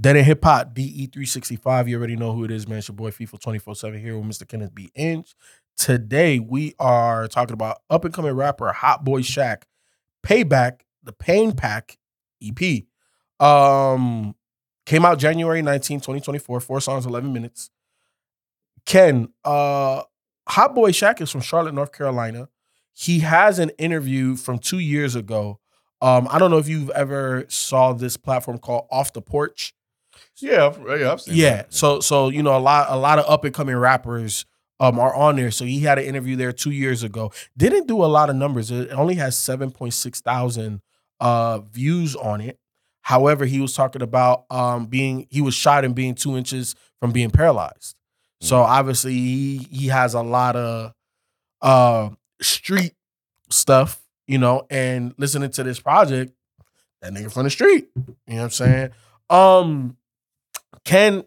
Dead End Hip Hop, DE365. You already know who it is, man. It's your boy FIFA 24 7 here with Mr. Kenneth B. Inch. Today, we are talking about up and coming rapper Hotboy Shaq, Payback, the Pain Pack EP. Um, came out January 19, 2024. Four songs, 11 minutes. Ken, uh, Hotboy Shaq is from Charlotte, North Carolina. He has an interview from two years ago. Um, I don't know if you've ever saw this platform called Off the Porch. Yeah, I've, yeah, I've seen Yeah. that. So so you know a lot a lot of up and coming rappers um are on there. So he had an interview there two years ago. Didn't do a lot of numbers. It only has seven point six thousand uh views on it. However, he was talking about um being he was shot and being two inches from being paralyzed. So obviously he he has a lot of uh street stuff, you know, and listening to this project, that nigga from the street. You know what I'm saying? Um Ken,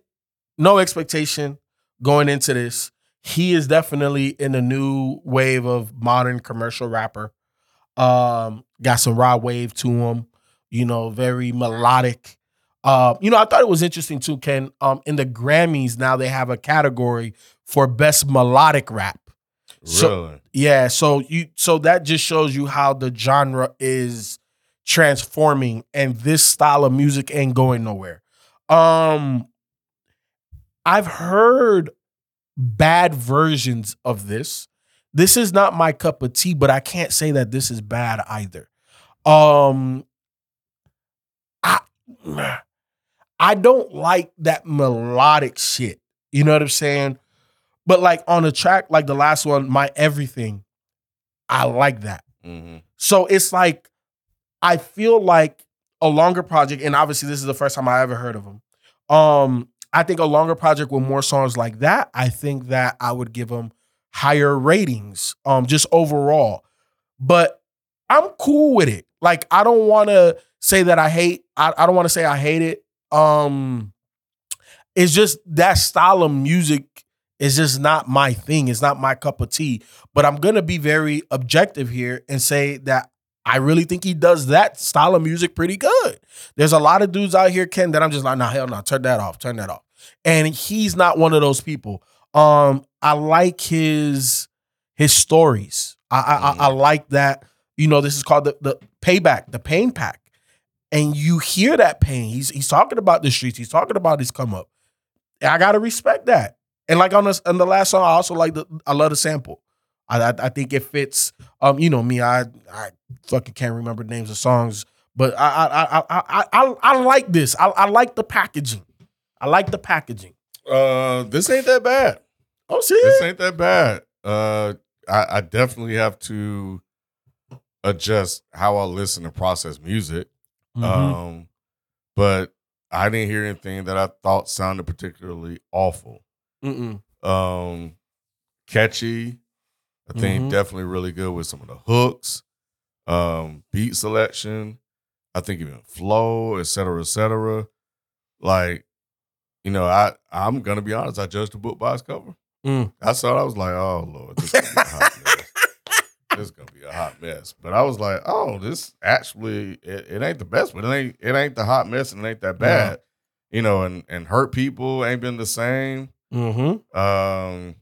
no expectation going into this. He is definitely in a new wave of modern commercial rapper. Um, got some Rod Wave to him, you know, very melodic. Uh, you know, I thought it was interesting too, Ken. Um, in the Grammys now they have a category for best melodic rap. So- Really? Yeah, so you so that just shows you how the genre is transforming and this style of music ain't going nowhere. Um I've heard bad versions of this. This is not my cup of tea, but I can't say that this is bad either. Um I I don't like that melodic shit. You know what I'm saying? But like on a track like the last one, My Everything, I like that. hmm So it's like I feel like a longer project, and obviously this is the first time I ever heard of him. Um, I think a longer project with more songs like that, I think that I would give him higher ratings, um, just overall. But I'm cool with it. Like I don't want to say that I hate. I, I don't want to say I hate it. Um, it's just that style of music is just not my thing. It's not my cup of tea. But I'm gonna be very objective here and say that I really think he does that style of music pretty good. There's a lot of dudes out here, Ken, that I'm just like, nah, hell no, turn that off, turn that off. And he's not one of those people. Um, I like his his stories. I I, I, I like that. You know, this is called the the payback, the pain pack. And you hear that pain. He's he's talking about the streets. He's talking about his come up. I gotta respect that. And like on this on the last song, I also like the I love the sample. I, I I think it fits. Um, you know me, I I fucking can't remember names of songs, but I I I I I, I, I like this. I, I like the packaging. I like the packaging. Uh, this ain't that bad. Oh, see, This ain't that bad. Uh, I, I definitely have to adjust how I listen and process music. Mm-hmm. Um, but I didn't hear anything that I thought sounded particularly awful. Mm-mm. Um, catchy. I think Mhm. definitely really good with some of the hooks, um, beat selection. I think even flow, et cetera, et cetera. Like, you know, I I'm gonna be honest. I judged the book by its cover. Mm. I saw it. I was like, oh lord, this is gonna be a hot mess. This is gonna be a hot mess. But I was like, oh, this actually it, it ain't the best, but it ain't it ain't the hot mess and it ain't that bad. You know, and and hurt people ain't been the same. Mm-hmm. Um,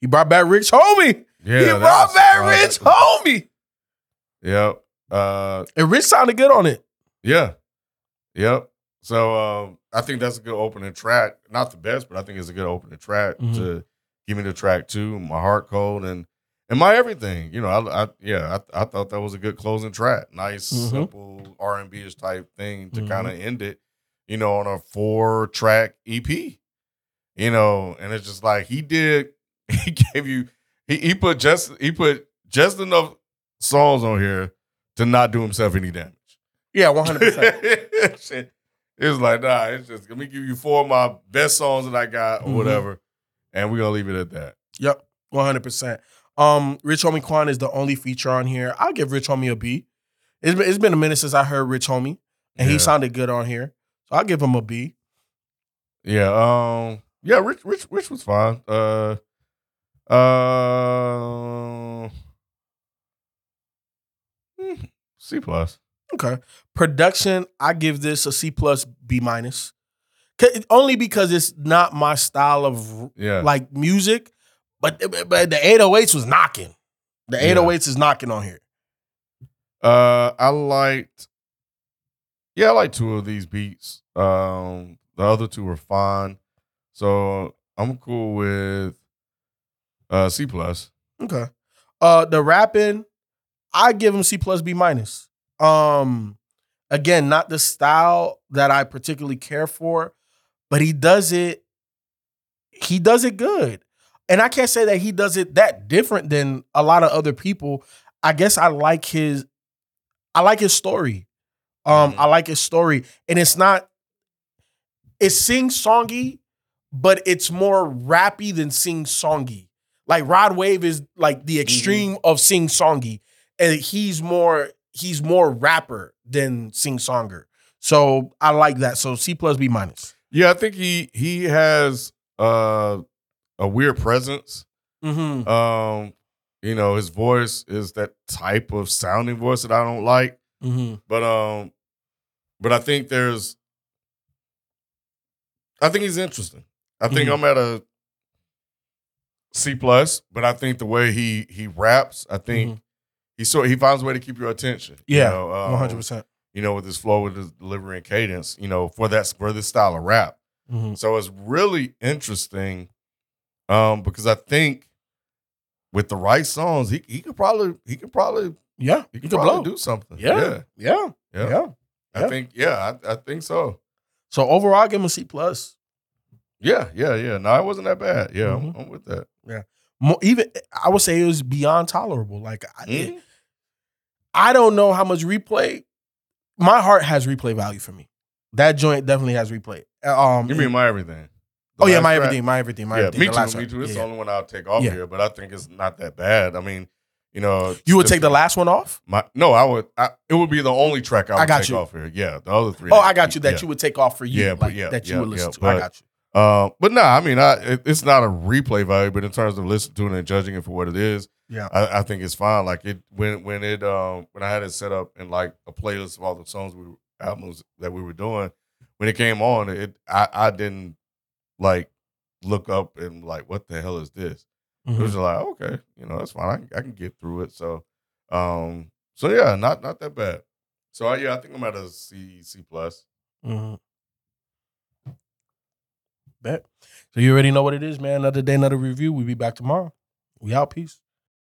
He brought back Rich Homie. Yeah, he brought back Rich Homie. Yep. Uh, And Rich sounded good on it. yeah. Yep. So um, I think that's a good opening track. Not the best, but I think it's a good opening track Mhm. to give me the track too. My heart cold and and my everything. You know, I, I yeah, I, I thought that was a good closing track. Nice, Mhm. simple R and B ish type thing to Mhm. kind of end it. You know, on a four track EP. You know, and it's just like he did. He gave you. He he put just he put just enough songs on here to not do himself any damage. Yeah, one hundred percent. Shit. It was like, nah, it's just let me give you four of my best songs that I got or Mhm. whatever. And we're gonna leave it at that. Yep, one hundred percent. Um, Rich Homie Quan is the only feature on here. I'll give Rich Homie a B. It's been, it's been a minute since I heard Rich Homie, and he sounded good on here, so I'll give him a B. Yeah, um, yeah, Rich Rich Rich was fine. Uh uh hmm, C plus. Okay. Production, I give this a C plus B minus. Only because it's not my style of Yeah. like music, but but the 808s was knocking. The Yeah. is knocking on here. Uh, I liked, yeah, I like two of these beats. Um, the other two were fine, so I'm cool with uh C plus. Okay. Uh the rapping, I give him C plus B minus. Um again, not the style that I particularly care for, but he does it he does it good. And I can't say that he does it that different than a lot of other people. I guess I like his I like his story. Um Mhm. I like his story and it's not it's sing songy, but it's more rappy than sing songy. Like Rod Wave is like the extreme of sing songy, and he's more he's more rapper than sing songer. So I like that. So C plus B minus. Yeah, I think he he has uh a weird presence. Mm-hmm. Um, you know, his voice is that type of sounding voice that I don't like. Mm-hmm. But um, but I think there's, I think he's interesting. I think Mhm. I'm at a C plus, but I think the way he he raps, I think he sort he finds a way to keep your attention. Yeah, um, One hundred percent. You know, with his flow, with his delivery and cadence. You know, for that for this style of rap. Mm-hmm. So it's really interesting, um, because I think with the right songs, he he could probably he could probably Yeah, he you could probably blow. do something. Yeah, yeah, yeah, yeah. yeah. I Yeah. think yeah, I, I think so. So overall, I give him a C plus. Yeah, yeah, yeah. No, it wasn't that bad. Yeah, Mhm. I'm, I'm with that. More, even I would say it was beyond tolerable. Like I, Mhm. I don't know how much replay. My heart has replay value for me. That joint definitely has replay. Um, You mean my everything? The oh yeah, my track? everything, my everything, my Yeah, everything. me too. Me one. too. It's Yeah. the only one I'll take off Yeah. here, but I think it's not that bad. I mean, you know, You would take the last one off? My no, I would. I, it would be the only track I would I got take you. off here. Yeah, the other three. Oh, I got you. That yeah. you would take off for you. Yeah, but like, yeah, that you yeah, would listen yeah, to. I got you. Uh, but no, I mean, I it, it's not a replay value, but in terms of listening to it and judging it for what it is, Yeah. I, I think it's fine. Like it when when it um when I had it set up in like a playlist of all the songs we were, albums that we were doing, when it came on, it I I didn't like look up and like what the hell is this? It Mhm. was just like okay, you know that's fine. I can, I can get through it. So um so yeah, not not that bad. So I, yeah, I think I'm at a C C plus. Mhm. Bet. So you already know what it is, man. Another day, another review. We'll be back tomorrow. We out. Peace.